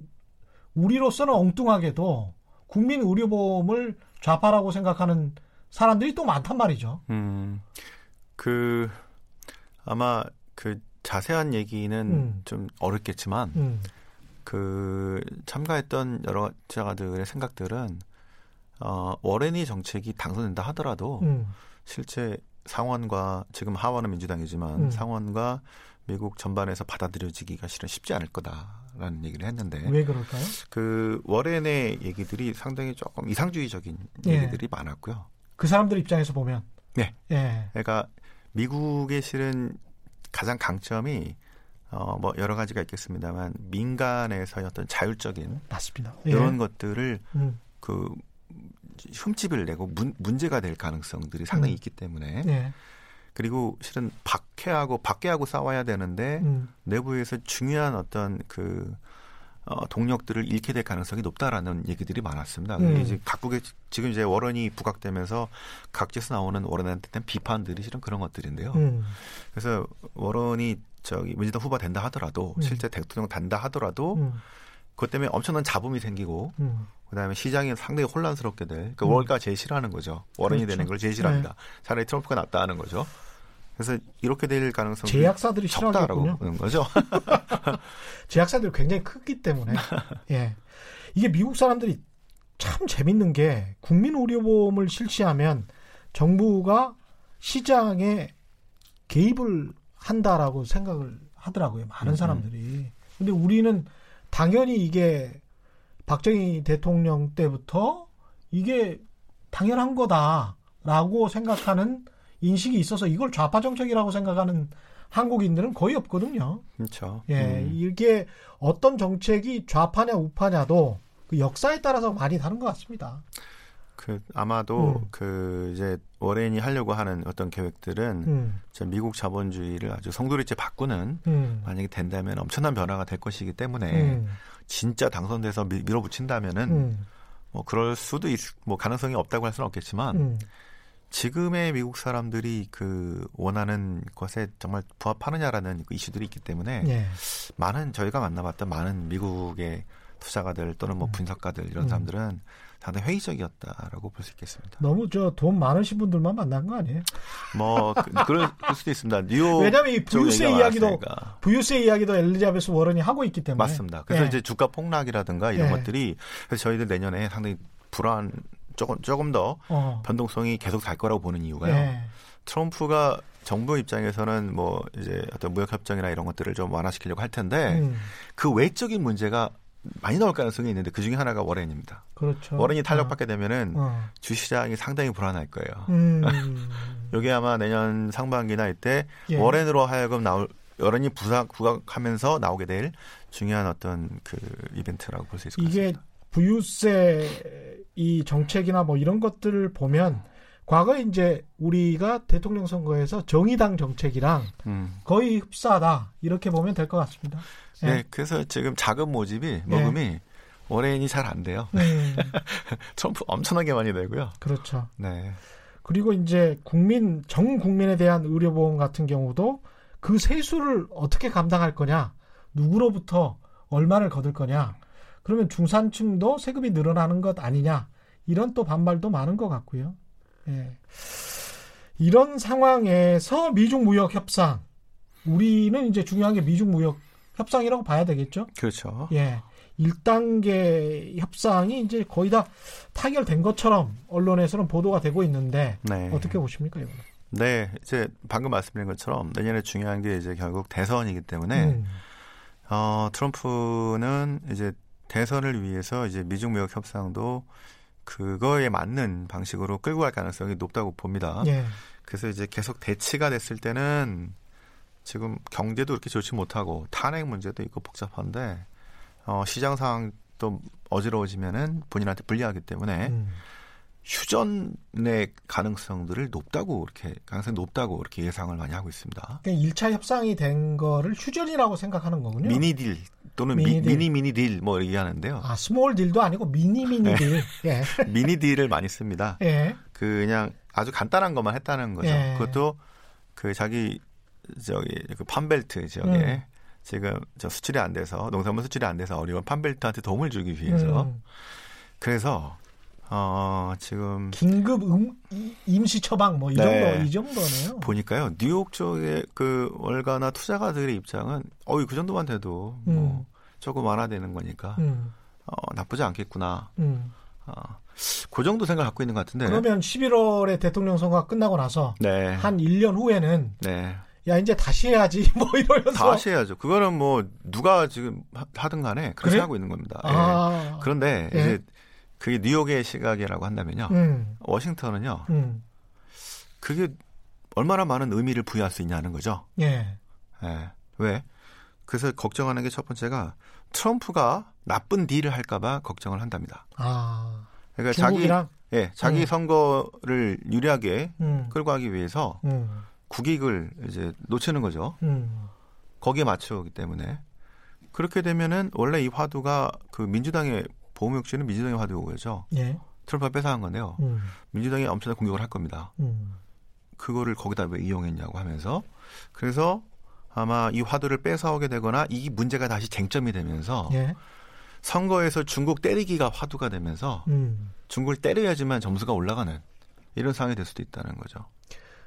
우리로서는 엉뚱하게도 국민 의료보험을 좌파라고 생각하는 사람들이 또 많단 말이죠. 음, 그 아마 그 자세한 얘기는 음. 좀 어렵겠지만 음. 그 참가했던 여러 자가들의 생각들은 어, 워렌이 정책이 당선된다 하더라도 음. 실제 상원과 지금 하원은 민주당이지만 음. 상원과 미국 전반에서 받아들여지기가 실은 쉽지 않을 거다라는 얘기를 했는데 왜 그럴까요? 그 워렌의 얘기들이 상당히 조금 이상주의적인 예. 얘기들이 많았고요. 그 사람들 입장에서 보면 네. 예. 그러니까 미국의 실은 가장 강점이 어, 뭐 여러 가지가 있겠습니다만 민간에서의 어떤 자율적인 맞습니다. 이런 예. 것들을 음. 그 흠집을 내고 문, 문제가 될 가능성들이 상당히 음. 있기 때문에 네. 그리고 실은 박해하고 박해하고 싸워야 되는데 음. 내부에서 중요한 어떤 그 어, 동력들을 잃게 될 가능성이 높다라는 얘기들이 많았습니다. 음. 이제 각국의 지금 이제 워런이 부각되면서 각지에서 나오는 워런한테 대한 비판들이 실은 그런 것들인데요. 음. 그래서 워런이 저기 민주당 후보 된다 하더라도 음. 실제 대통령 된다 하더라도 음. 그것 때문에 엄청난 잡음이 생기고 음. 그다음에 시장이 상당히 혼란스럽게 될. 그러니까 음. 월가 제일 싫어하는 거죠. 워런이 그렇죠. 되는 걸 제일 싫어합니다. 네. 차라리 트럼프가 낫다 하는 거죠. 그래서 이렇게 될 가능성이 제약사들이 싫어하겠군요. 그런 거죠. 제약사들이 굉장히 크기 때문에 예 이게 미국 사람들이 참 재밌는 게 국민 의료보험을 실시하면 정부가 시장에 개입을 한다라고 생각을 하더라고요. 많은 음, 사람들이. 근데 우리는 당연히 이게 박정희 대통령 때부터 이게 당연한 거다라고 생각하는 인식이 있어서 이걸 좌파 정책이라고 생각하는 한국인들은 거의 없거든요. 그렇죠. 예, 음. 이게 어떤 정책이 좌파냐 우파냐도 그 역사에 따라서 많이 다른 것 같습니다. 그 아마도 음. 그 이제 워렌이 하려고 하는 어떤 계획들은 음. 미국 자본주의를 아주 성도리째 바꾸는 음. 만약에 된다면 엄청난 변화가 될 것이기 때문에 음. 진짜 당선돼서 미, 밀어붙인다면은 음. 뭐 그럴 수도 있, 뭐 가능성이 없다고 할 수는 없겠지만 음. 지금의 미국 사람들이 그 원하는 것에 정말 부합하느냐라는 그 이슈들이 있기 때문에 예. 많은 저희가 만나봤던 많은 미국의 투자가들 또는 뭐 음. 분석가들 이런 음. 사람들은 상당히 회의적이었다라고 볼 수 있겠습니다. 너무 저 돈 많으신 분들만 만난 거 아니에요? 뭐 그, 그럴, 수도 있습니다. 뉴욕 왜냐하면 이 부유세 이야기도 부유세 이야기도 엘리자베스 워런이 하고 있기 때문에 맞습니다. 그래서 네. 이제 주가 폭락이라든가 이런 네. 것들이 그래서 저희들 내년에 상당히 불안 조금 조금 더 어. 변동성이 계속 갈 거라고 보는 이유가요. 네. 트럼프가 정부 입장에서는 뭐 이제 어떤 무역 협정이나 이런 것들을 좀 완화시키려고 할 텐데 음. 그 외적인 문제가 많이 나올 가능성이 있는데 그 중에 하나가 워렌입니다. 그렇죠. 워렌이 탈락받게 어. 되면은 어. 주시장이 상당히 불안할 거예요. 음. 이게 아마 내년 상반기나 이때 예. 워렌으로 하여금 나올 여론이 부각, 부각하면서 나오게 될 중요한 어떤 그 이벤트라고 볼 수 있을 것 같습니다. 이게 부유세 이 정책이나 뭐 이런 것들을 보면 과거에 이제 우리가 대통령 선거에서 정의당 정책이랑 음. 거의 흡사하다 이렇게 보면 될 것 같습니다. 네. 네. 그래서 지금 자금 모집이 모금이 네. 올해인이 잘 안 돼요. 네. 트럼프 엄청나게 많이 되고요. 그렇죠. 네. 그리고 이제 국민 전 국민에 대한 의료 보험 같은 경우도 그 세수를 어떻게 감당할 거냐, 누구로부터 얼마를 거둘 거냐. 그러면 중산층도 세금이 늘어나는 것 아니냐 이런 또 반발도 많은 것 같고요. 예. 이런 상황에서 미중 무역 협상 우리는 이제 중요한 게 미중 무역 협상이라고 봐야 되겠죠. 그렇죠. 예. 1단계 협상이 이제 거의 다 타결된 것처럼 언론에서는 보도가 되고 있는데 네. 어떻게 보십니까 이거는? 네, 이제 방금 말씀드린 것처럼 내년에 중요한 게 이제 결국 대선이기 때문에 음. 어, 트럼프는 이제 대선을 위해서 이제 미중 무역 협상도 그거에 맞는 방식으로 끌고 갈 가능성이 높다고 봅니다. 예. 그래서 이제 계속 대치가 됐을 때는 지금 경제도 이렇게 좋지 못하고 탄핵 문제도 있고 복잡한데 어, 시장 상황도 어지러워지면은 본인한테 불리하기 때문에 음. 휴전의 가능성들을 높다고 이렇게 가능성이 높다고 이렇게 예상을 많이 하고 있습니다. 그러니까 1차 협상이 된 거를 휴전이라고 생각하는 거군요. mini deal 또는 mini deal. mini, mini deal 뭐 얘기하는데요. 아 small deal도 아니고 mini mini 네. deal. 예. 미니 딜을 많이 씁니다. 예. 그 그냥 아주 간단한 것만 했다는 거죠. 예. 그것도 그 자기 저기 그 판벨트 지역에 음. 지금 저 수출이 안 돼서 농산물 수출이 안 돼서 어려운 판벨트한테 도움을 주기 위해서 음. 그래서 어, 지금 긴급 음, 임시 처방 뭐 이 정도 네. 이 정도네요. 보니까요. 뉴욕 쪽의 그 월가나 투자가들의 입장은 어이 그 정도만 돼도 뭐 음. 뭐 조금 완화되는 거니까 음. 어, 나쁘지 않겠구나. 음. 어, 그 정도 생각 갖고 있는 것 같은데. 그러면 11월에 대통령 선거가 끝나고 나서 네. 한 1년 후에는 네. 야 이제 다시 해야지 뭐 이러면서 다시 해야죠. 그거는 뭐 누가 지금 하든 간에 그렇게 그래? 하고 있는 겁니다. 아. 예. 그런데 예. 이제 그게 뉴욕의 시각이라고 한다면요. 음. 워싱턴은요. 음. 그게 얼마나 많은 의미를 부여할 수 있냐는 거죠. 예. 예. 왜? 그래서 걱정하는 게 첫 번째가 트럼프가 나쁜 딜을 할까봐 걱정을 한답니다. 아. 그러니까 중국이랑? 자기 예, 자기 음. 선거를 유리하게 음. 끌고 가기 위해서 음. 국익을 이제 놓치는 거죠. 음. 거기에 맞추기 때문에 그렇게 되면은 원래 이 화두가 그 민주당의 보험역시는 민주당의 화두고죠. 예. 트럼프가 뺏어간 건데요. 음. 민주당이 엄청난 공격을 할 겁니다. 음. 그거를 거기다 왜 이용했냐고 하면서 그래서 아마 이 화두를 뺏어오게 되거나 이 문제가 다시 쟁점이 되면서 예. 선거에서 중국 때리기가 화두가 되면서 음. 중국을 때려야지만 점수가 올라가는 이런 상황이 될 수도 있다는 거죠.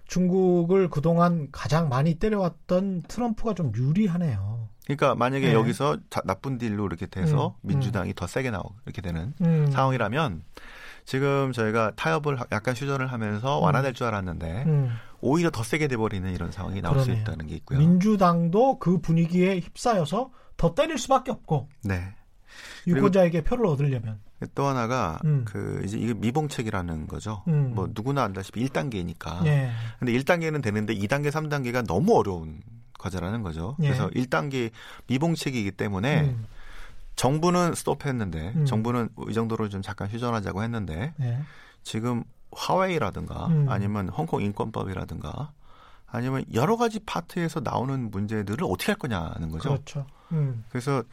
중국을 그동안 가장 많이 때려왔던 트럼프가 좀 유리하네요. 그러니까 만약에 네. 여기서 자, 나쁜 딜로 이렇게 돼서 음, 민주당이 음. 더 세게 나오고 이렇게 되는 음. 상황이라면 지금 저희가 타협을 약간 휴전을 하면서 음. 완화될 줄 알았는데 음. 오히려 더 세게 돼버리는 이런 상황이 나올 그러네요. 수 있다는 게 있고요. 민주당도 그 분위기에 휩싸여서 더 때릴 수밖에 없고. 네. 유권자에게 표를 얻으려면. 또 하나가 음. 그 이제 이게 미봉책이라는 거죠. 음. 뭐 누구나 안다시피 1단계니까. 네. 근데 1단계는 되는데 2단계, 3단계가 너무 어려운 과제라는 거죠. 네. 그래서 1단계 미봉책이기 때문에 음. 정부는 스톱했는데 음. 정부는 이 정도로 좀 잠깐 휴전하자고 했는데 네. 지금 화웨이라든가 음. 아니면 홍콩 인권법이라든가 아니면 여러 가지 파트에서 나오는 문제들을 어떻게 할 거냐는 거죠. 그렇죠. 음. 그래서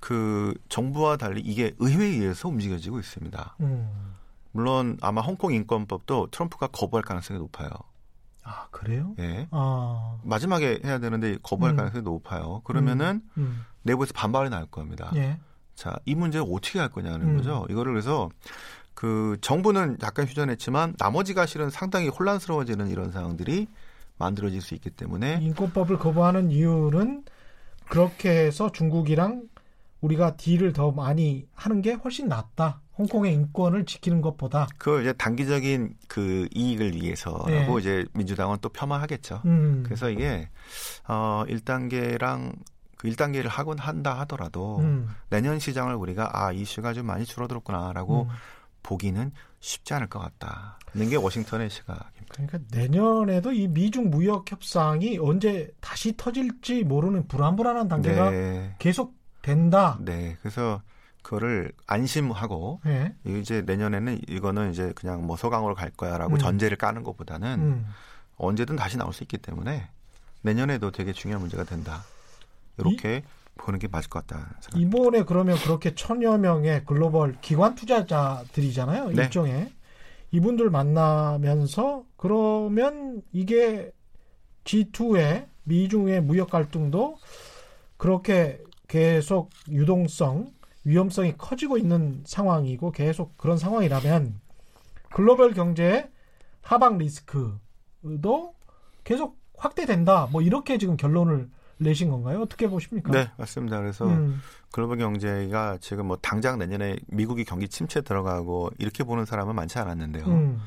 그 정부와 달리 이게 의회에 의해서 움직여지고 있습니다. 음. 물론 아마 홍콩 인권법도 트럼프가 거부할 가능성이 높아요. 아 그래요? 예. 아. 마지막에 해야 되는데 거부할 음. 가능성이 높아요. 그러면은 음. 음. 내부에서 반발이 나올 겁니다. 예. 자, 이 문제를 어떻게 할 거냐는 음. 거죠. 이거를 그래서 그 정부는 약간 휴전했지만 나머지가 실은 상당히 혼란스러워지는 이런 상황들이 만들어질 수 있기 때문에 인권법을 거부하는 이유는 그렇게 해서 중국이랑 우리가 딜을 더 많이 하는 게 훨씬 낫다. 홍콩의 인권을 지키는 것보다 그 이제 단기적인 그 이익을 위해서라고 네. 이제 민주당은 또 폄하하겠죠. 음. 그래서 이게 어 1단계랑 그 1단계를 하곤 한다 하더라도 음. 내년 시장을 우리가 아 이슈가 좀 많이 줄어들었구나라고 음. 보기는 쉽지 않을 것 같다. 있는 게 워싱턴의 시각입니다. 그러니까 내년에도 이 미중 무역 협상이 언제 다시 터질지 모르는 불안불안한 단계가 네. 계속 된다. 네. 그래서 그거를 안심하고 네. 이제 내년에는 이거는 이제 그냥 뭐 소강으로 갈 거야라고 음. 전제를 까는 것보다는 음. 언제든 다시 나올 수 있기 때문에 내년에도 되게 중요한 문제가 된다. 이렇게 이, 보는 게 맞을 것 같다. 생각합니다. 이번에 그러면 그렇게 천여 명의 글로벌 기관 투자자들이잖아요. 네. 일종의 이분들 만나면서 그러면 이게 G2의 미중의 무역 갈등도 그렇게 계속 유동성, 위험성이 커지고 있는 상황이고 계속 그런 상황이라면 글로벌 경제의 하방 리스크도 계속 확대된다. 뭐 이렇게 지금 결론을 내신 건가요? 어떻게 보십니까? 네, 맞습니다. 그래서 음. 글로벌 경제가 지금 뭐 당장 내년에 미국이 경기 침체 들어가고 이렇게 보는 사람은 많지 않았는데요. 음.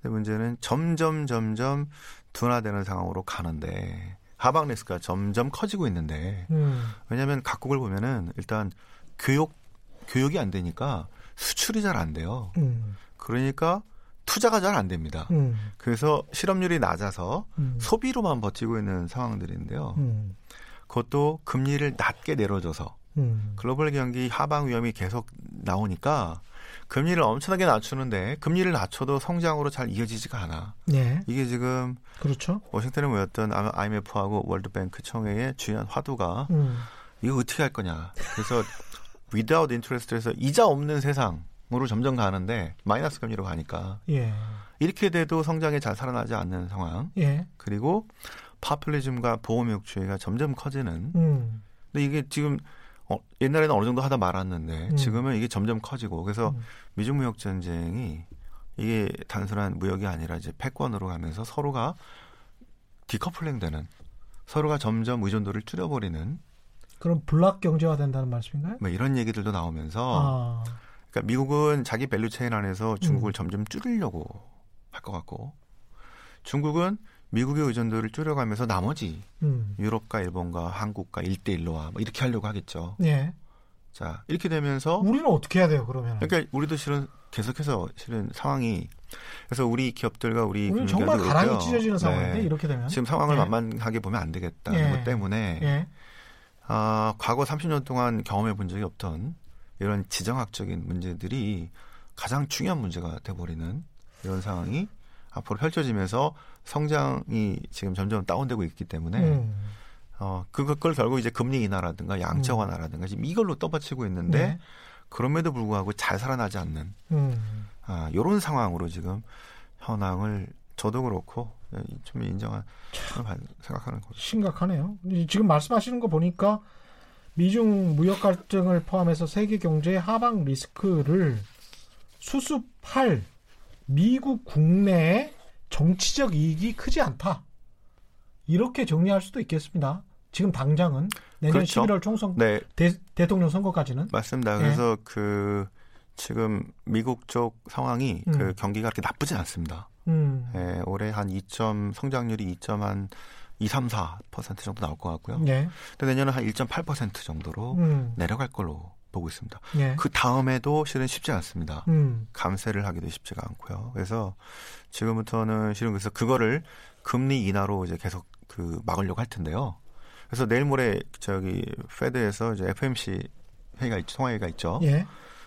근데 문제는 점점 점점 둔화되는 상황으로 가는데 하방 리스크가 점점 커지고 있는데 음. 왜냐하면 각국을 보면은 일단 교육 교육이 안 되니까 수출이 잘 안 돼요. 음. 그러니까 투자가 잘 안 됩니다. 음. 그래서 실업률이 낮아서 음. 소비로만 버티고 있는 상황들인데요. 음. 그것도 금리를 낮게 내려줘서 음. 글로벌 경기 하방 위험이 계속 나오니까 금리를 엄청나게 낮추는데 금리를 낮춰도 성장으로 잘 이어지지가 않아. 네. 이게 지금 그렇죠. 워싱턴에 모였던 IMF하고 월드뱅크 청회의 중요한 화두가 음. 이거 어떻게 할 거냐. 그래서 without interest에서 이자 없는 세상으로 점점 가는데 마이너스 금리로 가니까 예. 이렇게 돼도 성장이 잘 살아나지 않는 상황. 예. 그리고 파퓰리즘과 보호무역주의가 점점 커지는. 음. 근데 이게 지금 어, 옛날에는 어느 정도 하다 말았는데 음. 지금은 이게 점점 커지고 그래서 음. 미중 무역 전쟁이 이게 단순한 무역이 아니라 이제 패권으로 가면서 서로가 decoupling되는 서로가 점점 의존도를 줄여버리는 그럼 bloc 경제화 된다는 말씀인가요? 뭐 이런 얘기들도 나오면서 아. 그러니까 미국은 자기 value chain 안에서 중국을 음. 점점 줄이려고 할 것 같고 중국은 미국의 의존도를 줄여가면서 나머지 음. 유럽과 일본과 한국과 일대일로와 뭐 이렇게 하려고 하겠죠. 예. 자 이렇게 되면서 우리는 어떻게 해야 돼요 그러면? 그러니까 우리도 실은 계속해서 실은 상황이 그래서 우리 기업들과 우리 우리는 정말 가랑이 찢어지는 상황인데 네. 이렇게 되면 지금 상황을 예. 만만하게 보면 안 되겠다는 예. 것 때문에 예. 아, 과거 30년 동안 경험해 본 적이 없던 이런 지정학적인 문제들이 가장 중요한 문제가 돼버리는 이런 상황이 앞으로 펼쳐지면서 성장이 지금 점점 다운되고 있기 때문에 음. 어, 그걸 결국 이제 금리 인하라든가 양적 완화라든가 지금 이걸로 떠받치고 있는데 네. 그럼에도 불구하고 잘 살아나지 않는 음. 아, 요런 상황으로 지금 현황을 저도 그렇고 예, 좀 인정한 생각하는 거죠. 심각하네요. 지금 말씀하시는 거 보니까 미중 무역 갈등을 포함해서 세계 경제의 하방 리스크를 수습할 미국 국내의 정치적 이익이 크지 않다. 이렇게 정리할 수도 있겠습니다. 지금 당장은 내년 그렇죠. 11월 총선 네. 대, 통령 선거까지는 맞습니다. 그래서 네. 그 지금 미국 쪽 상황이 그 음. 그 경기가 그렇게 나쁘지 않습니다. 음. 예, 올해 한 2점 성장률이 2.한 2, 3, 4% 정도 나올 것 같고요. 네. 근데 내년은 한 1.8% 정도로 음. 내려갈 걸로 보고 있습니다. 네. 그 다음에도 실은 쉽지 않습니다. 음. 감세를 하기도 쉽지가 않고요. 그래서 지금부터는 실은 그래서 그거를 금리 인하로 이제 계속 그 막으려고 할 텐데요. 그래서 내일 모레 저기 페드에서 이제 FMC 회의가 있, 통화회가 있죠. 예.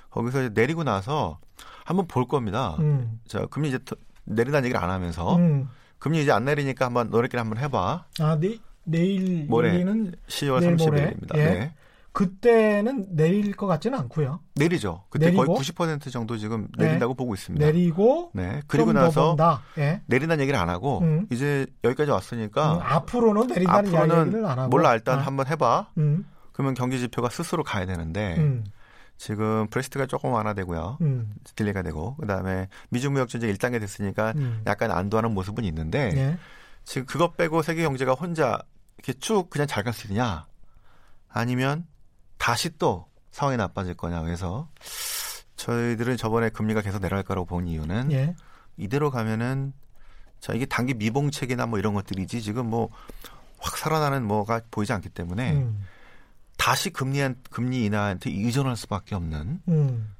거기서 이제 내리고 나서 한번 볼 겁니다. 음. 자, 금리 이제 내린다는 얘기를 안 하면서 음. 금리 이제 안 내리니까 한번 너네끼리 한번 해봐. 아, 네, 내일 모레는 10월 30일입니다. 예. 네. 그때는 내릴 것 같지는 않고요. 내리죠. 그때 내리고, 거의 90% 정도 지금 내린다고 네. 보고 있습니다. 내리고 네. 그리고 나서 예. 내린다는 얘기를 안 하고 음. 이제 여기까지 왔으니까 음, 앞으로는 내린다는 앞으로는 이야기를 안 하고 몰라 일단 아. 한번 해봐. 음. 그러면 경기 지표가 스스로 가야 되는데 음. 지금 브렉시트가 조금 완화되고요. 음. delay가 되고 그다음에 미중 무역 전쟁 1단계 됐으니까 음. 약간 안도하는 모습은 있는데 예. 지금 그것 빼고 세계 경제가 혼자 이렇게 쭉 그냥 잘 갈 수 있느냐? 아니면 다시 또 상황이 나빠질 거냐 그래서 저희들은 저번에 금리가 계속 내려갈 거라고 본 이유는 예. 이대로 가면은 자 이게 단기 미봉책이나 뭐 이런 것들이지 지금 뭐 확 살아나는 뭐가 보이지 않기 때문에 음. 다시 금리 금리 인하한테 의존할 수밖에 없는 음.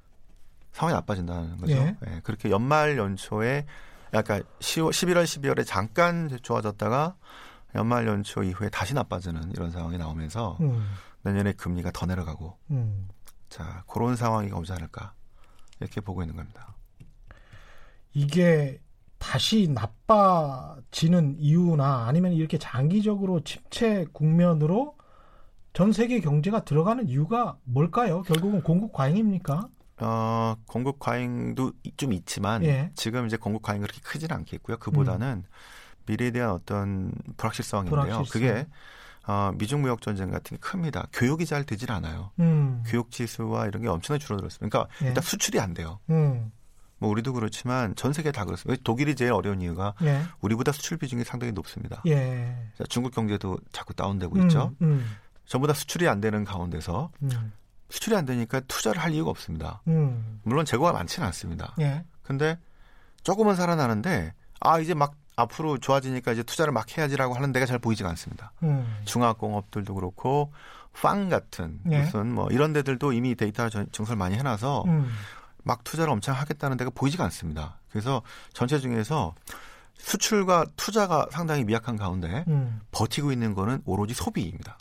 상황이 나빠진다는 거죠. 예. 예. 그렇게 연말 연초에 약간 10월, 11월 12월에 잠깐 좋아졌다가 연말 연초 이후에 다시 나빠지는 이런 상황이 나오면서 음. 내년에 금리가 더 내려가고 음. 자 그런 상황이 오지 않을까 이렇게 보고 있는 겁니다. 이게 다시 나빠지는 이유나 아니면 이렇게 장기적으로 침체 국면으로 전 세계 경제가 들어가는 이유가 뭘까요? 결국은 공급 과잉입니까? 어, 공급 과잉도 좀 있지만 예. 지금 이제 공급 과잉 그렇게 크지는 않겠고요. 그보다는 음. 미래에 대한 어떤 불확실성인데요. 불확실성. 그게 어, 미중 무역 전쟁 같은 게 큽니다. 교육이 잘 되질 않아요. 음. 교육 지수와 이런 게 엄청나게 줄어들었습니다. 그러니까 예. 일단 수출이 안 돼요. 음. 뭐 우리도 그렇지만 전 세계 다 그렇습니다. 독일이 제일 어려운 이유가 예. 우리보다 수출 비중이 상당히 높습니다. 예. 중국 경제도 자꾸 다운되고 음, 있죠. 음. 전부 다 수출이 안 되는 가운데서 음. 수출이 안 되니까 투자를 할 이유가 없습니다. 음. 물론 재고가 많지는 않습니다. 예. 근데 조금은 살아나는데 아 이제 막 앞으로 좋아지니까 이제 투자를 막 해야지라고 하는 데가 잘 보이지가 않습니다. 음. 중화공업들도 그렇고 빵 같은 예. 무슨 뭐 이런 데들도 이미 데이터 증설 많이 해놔서 음. 막 투자를 엄청 하겠다는 데가 보이지가 않습니다. 그래서 전체 중에서 수출과 투자가 상당히 미약한 가운데 음. 버티고 있는 거는 오로지 소비입니다.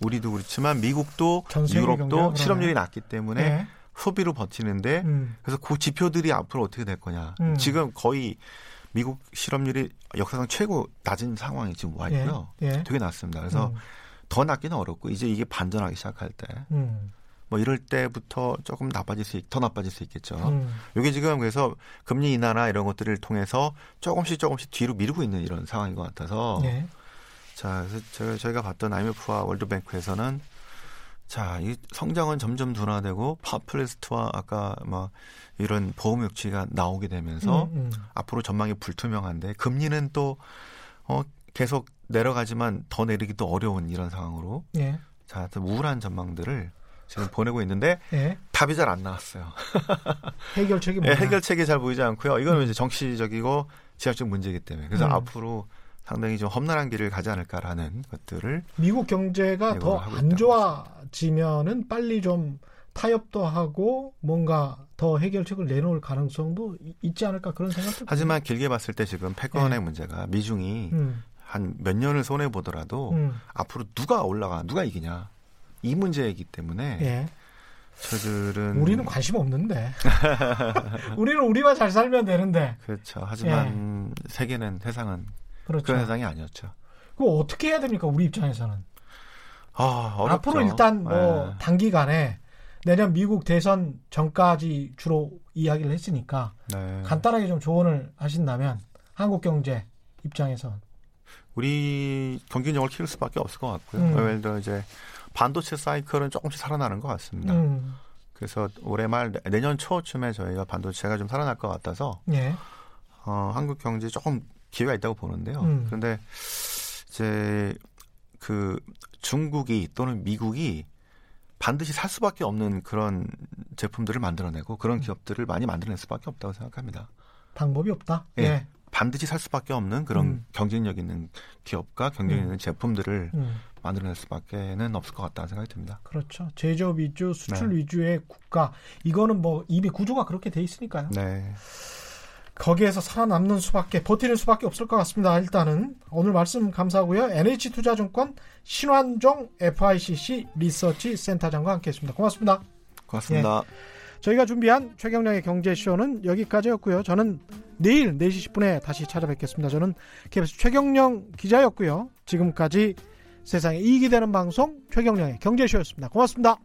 우리도 그렇지만 미국도 유럽도 실업률이 낮기 때문에 네. 소비로 버티는데 음. 그래서 그 지표들이 앞으로 어떻게 될 거냐. 음. 지금 거의 미국 실업률이 역사상 최고 낮은 상황이 지금 와 있고요. 예. 예. 되게 낮습니다. 그래서 음. 더 낮기는 어렵고 이제 이게 반전하기 시작할 때. 음. 뭐 이럴 때부터 조금 나빠질 수, 더 나빠질 수 있겠죠. 음. 이게 지금 그래서 금리 인하나 이런 것들을 통해서 조금씩 조금씩 뒤로 미루고 있는 이런 상황인 것 같아서. 예. 자, 그래서 저희가 봤던 IMF와 월드뱅크에서는 자, 이 성장은 점점 둔화되고 파플리스트와 아까 막 이런 보험 역치가 나오게 되면서 음, 음. 앞으로 전망이 불투명한데 금리는 또 어, 계속 내려가지만 더 내리기도 어려운 이런 상황으로 예. 자, 우울한 전망들을 지금 보내고 있는데 예. 답이 잘 안 나왔어요. 해결책이 네, 해결책이 잘 보이지 않고요. 이거는 음. 이제 정치적이고 지역적 문제이기 때문에 그래서 음. 앞으로 상당히 좀 험난한 길을 가지 않을까라는 것들을 미국 경제가 더 안 좋아지면은 빨리 좀 타협도 하고 뭔가 더 해결책을 내놓을 가능성도 있지 않을까 그런 생각도 하지만 길게 봤을 때 지금 패권의 네. 문제가 미중이 음. 한몇 년을 손해 보더라도 음. 앞으로 누가 올라가 누가 이기냐 이 문제이기 때문에 예. 저들은 우리는 관심 없는데 우리는 우리만 잘 살면 되는데 그렇죠 하지만 예. 세계는 세상은 그렇죠. 그런 세상이 아니었죠. 그 어떻게 해야 됩니까? 우리 입장에서는. 아, 어렵죠. 앞으로 일단 뭐 네. 단기간에 내년 미국 대선 전까지 주로 이야기를 했으니까 네. 간단하게 좀 조언을 하신다면 한국 경제 입장에서 우리 경쟁력을 키울 수밖에 없을 것 같고요. 음. 예를 들어 이제 반도체 사이클은 조금씩 살아나는 것 같습니다. 음. 그래서 올해 말 내년 초쯤에 저희가 반도체가 좀 살아날 것 같아서 예. 어, 한국 경제 조금 기회가 있다고 보는데요. 음. 그런데 이제 그 중국이 또는 미국이 반드시 살 수밖에 없는 그런 제품들을 만들어내고 그런 음. 기업들을 많이 만들어낼 수밖에 없다고 생각합니다. 방법이 없다. 예. 네. 반드시 살 수밖에 없는 그런 음. 경쟁력 있는 기업과 경쟁력 있는 음. 제품들을 음. 만들어낼 수밖에는 없을 것 같다는 생각이 듭니다. 그렇죠. 제조업 위주, 수출 네. 위주의 국가 이거는 뭐 이미 구조가 그렇게 돼 있으니까요. 네. 거기에서 살아남는 수밖에 버티는 수밖에 없을 것 같습니다. 일단은 오늘 말씀 감사하고요. NH투자증권 신환종 FICC 리서치 센터장과 함께했습니다. 고맙습니다. 고맙습니다. 예. 저희가 준비한 최경량의 경제쇼는 여기까지였고요. 저는 내일 4시 10분에 다시 찾아뵙겠습니다. 저는 KBS 최경령 기자였고요. 지금까지 세상에 이익이 되는 방송 최경령의 경제쇼였습니다. 고맙습니다.